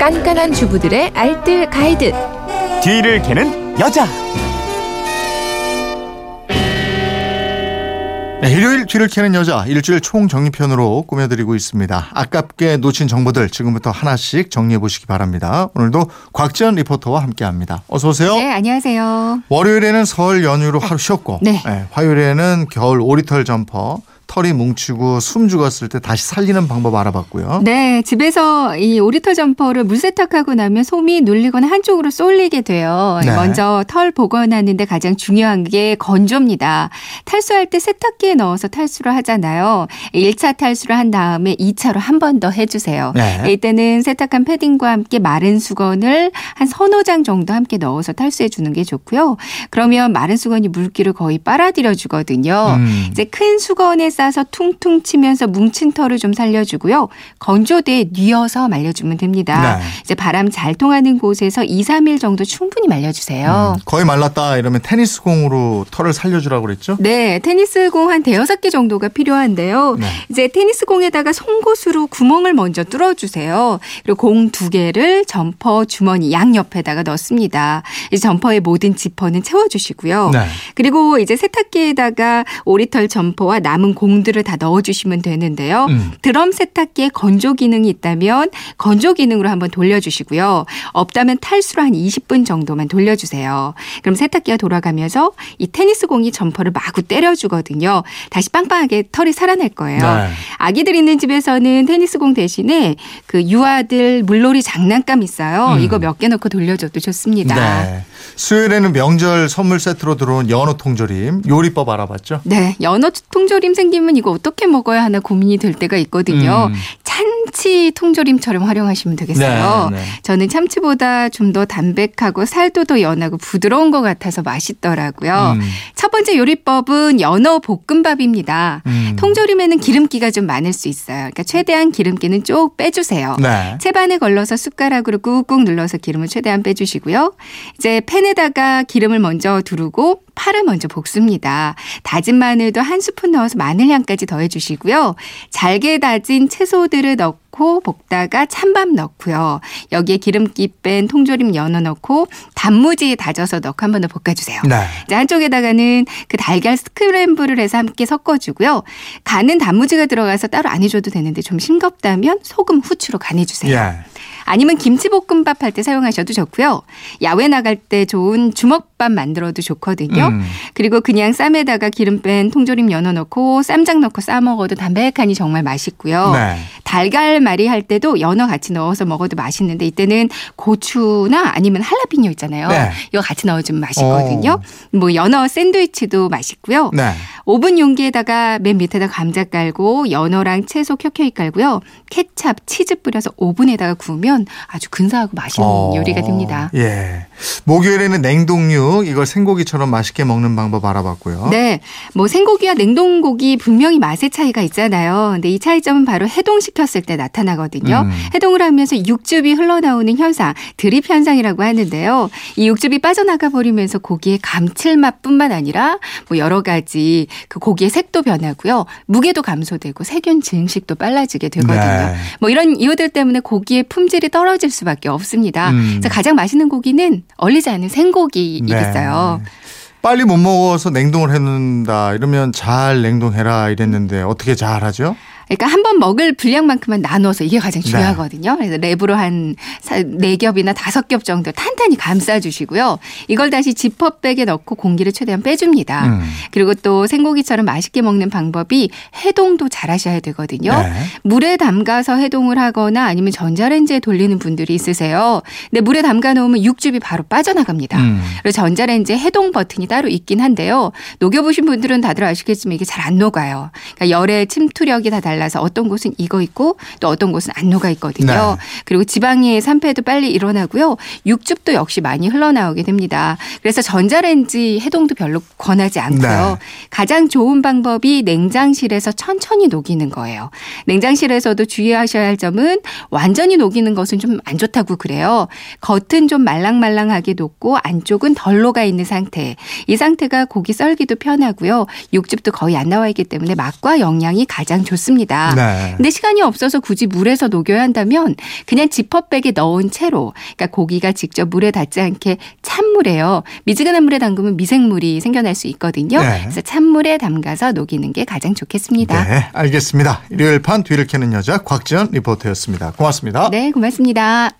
깐깐한 주부들의 알뜰 가이드. 뒤를 캐는 여자. 네, 일요일 뒤를 캐는 여자 일주일 총 정리편으로 꾸며드리고 있습니다. 아깝게 놓친 정보들 지금부터 하나씩 정리해 보시기 바랍니다. 오늘도 곽지연 리포터와 함께합니다. 어서 오세요. 네, 안녕하세요. 월요일에는 설 연휴로 하루 쉬었고 네. 화요일에는 겨울 오리털 점퍼 털이 뭉치고 숨 죽었을 때 다시 살리는 방법 알아봤고요. 네, 집에서 이 오리털 점퍼를 물 세탁하고 나면 솜이 눌리거나 한쪽으로 쏠리게 돼요. 네. 먼저 털 복원하는데 가장 중요한 게 건조입니다. 탈수할 때 세탁기에 넣어서 탈수를 하잖아요. 1차 탈수를 한 다음에 2차로 한 번 더 해주세요. 네. 이때는 세탁한 패딩과 함께 마른 수건을 한 서너 장 정도 함께 넣어서 탈수해 주는 게 좋고요. 그러면 마른 수건이 물기를 거의 빨아들여 주거든요. 음. 이제 큰 수건에 싸서 퉁퉁 치면서 뭉친 털을 좀 살려주고요. 건조대에 뉘어서 말려주면 됩니다. 네. 이제 바람 잘 통하는 곳에서 2, 3일 정도 충분히 말려주세요. 음, 거의 말랐다 이러면 테니스 공으로 털을 살려주라고 그랬죠? 네, 테니스 공 한 대여섯 개 정도가 필요한데요. 네. 이제 테니스 공에다가 송곳으로 구멍을 먼저 뚫어주세요. 그리고 공 두 개를 점퍼 주머니 양 옆에다가 넣습니다. 이제 점퍼의 모든 지퍼는 채워주시고요. 네. 그리고 이제 세탁기에다가 오리털 점퍼와 남은 공 들을 다 넣어주시면 되는데요. 음. 드럼 세탁기에 건조 기능이 있다면 건조 기능으로 한번 돌려주시고요. 없다면 탈수로 한 20분 정도만 돌려주세요. 그럼 세탁기가 돌아가면서 이 테니스 공이 점퍼를 마구 때려주거든요. 다시 빵빵하게 털이 살아날 거예요. 네. 아기들 있는 집에서는 테니스 공 대신에 그 유아들 물놀이 장난감 있어요. 음. 이거 몇 개 넣고 돌려줘도 좋습니다. 네. 수요일에는 명절 선물 세트로 들어온 연어 통조림 요리법 알아봤죠? 네, 연어 통조림 생기 면 이거 어떻게 먹어야 하나 고민이 될 때가 있거든요. 음. 참치 통조림처럼 활용하시면 되겠어요. 네, 네. 저는 참치보다 좀 더 담백하고 살도 더 연하고 부드러운 것 같아서 맛있더라고요. 음. 첫 번째 요리법은 연어 볶음밥입니다. 음. 통조림에는 기름기가 좀 많을 수 있어요. 그러니까 최대한 기름기는 쭉 빼주세요. 네. 채반에 걸러서 숟가락으로 꾹꾹 눌러서 기름을 최대한 빼주시고요. 이제 팬에다가 기름을 먼저 두르고 파를 먼저 볶습니다. 다진 마늘도 한 스푼 넣어서 마늘 향까지 더해주시고요. 잘게 다진 채소들을 넣고 볶다가 찬밥 넣고요. 여기에 기름기 뺀 통조림 연어 넣고 단무지 다져서 넣고 한 번 더 볶아주세요. 네. 이제 한쪽에다가는 그 달걀 스크램블을 해서 함께 섞어주고요. 간은 단무지가 들어가서 따로 안 해줘도 되는데 좀 싱겁다면 소금, 후추로 간해주세요. 예. 아니면 김치볶음밥 할 때 사용하셔도 좋고요. 야외 나갈 때 좋은 주먹밥 만들어도 좋거든요. 음. 그리고 그냥 쌈에다가 기름 뺀 통조림 연어 넣고 쌈장 넣고 싸 먹어도 담백하니 정말 맛있고요. 네. 달걀말이 할 때도 연어 같이 넣어서 먹어도 맛있는데 이때는 고추나 아니면 할라피뇨 있잖아요. 네. 이거 같이 넣어주면 맛있거든요. 뭐 연어 샌드위치도 맛있고요. 네. 오븐 용기에다가 맨 밑에다 감자 깔고 연어랑 채소 켜켜이 깔고요. 케찹, 치즈 뿌려서 오븐에다가 구우면 아주 근사하고 맛있는 어, 요리가 됩니다. 예. 목요일에는 냉동육 이걸 생고기처럼 맛있게 먹는 방법 알아봤고요. 네. 뭐 생고기와 냉동고기 분명히 맛의 차이가 있잖아요. 근데 이 차이점은 바로 해동시켰을 때 나타나거든요. 음. 해동을 하면서 육즙이 흘러나오는 현상, 드립 현상이라고 하는데요. 이 육즙이 빠져나가 버리면서 고기의 감칠맛뿐만 아니라 뭐 여러 가지 그 고기의 색도 변하고요. 무게도 감소되고 세균 증식도 빨라지게 되거든요. 네. 뭐 이런 이유들 때문에 고기의 품질이 떨어질 수밖에 없습니다. 음. 그래서 가장 맛있는 고기는 얼리지 않은 생고기이겠어요. 네. 빨리 못 먹어서 냉동을 해놓는다 이러면 잘 냉동해라 이랬는데 어떻게 잘 하죠? 그러니까 한 번 먹을 분량만큼만 나눠서 이게 가장 네. 중요하거든요. 그래서 랩으로 한 네 겹이나 다섯 겹 정도 탄탄히 감싸주시고요. 이걸 다시 지퍼백에 넣고 공기를 최대한 빼줍니다. 음. 그리고 또 생고기처럼 맛있게 먹는 방법이 해동도 잘 하셔야 되거든요. 네. 물에 담가서 해동을 하거나 아니면 전자레인지에 돌리는 분들이 있으세요. 근데 물에 담가 놓으면 육즙이 바로 빠져나갑니다. 음. 그리고 전자레인지에 해동 버튼이 따로 있긴 한데요. 녹여보신 분들은 다들 아시겠지만 이게 잘 안 녹아요. 그러니까 열의 침투력이 다 달라 서 어떤 곳은 익어 있고 또 어떤 곳은 안 녹아 있거든요. 네. 그리고 지방의 산패도 빨리 일어나고요. 육즙도 역시 많이 흘러나오게 됩니다. 그래서 전자레인지 해동도 별로 권하지 않고요. 네. 가장 좋은 방법이 냉장실에서 천천히 녹이는 거예요. 냉장실에서도 주의하셔야 할 점은 완전히 녹이는 것은 좀 안 좋다고 그래요. 겉은 좀 말랑말랑하게 녹고 안쪽은 덜 녹아 있는 상태. 이 상태가 고기 썰기도 편하고요. 육즙도 거의 안 나와 있기 때문에 맛과 영양이 가장 좋습니다. 좋습니다. 네. 근데 시간이 없어서 굳이 물에서 녹여야 한다면 그냥 지퍼백에 넣은 채로 그러니까 고기가 직접 물에 닿지 않게 찬물에요. 미지근한 물에 담그면 미생물이 생겨날 수 있거든요. 네. 그래서 찬물에 담가서 녹이는 게 가장 좋겠습니다. 네, 알겠습니다. 일요일 판 뒤를 캐는 여자 곽지연 리포터였습니다. 고맙습니다. 네, 고맙습니다.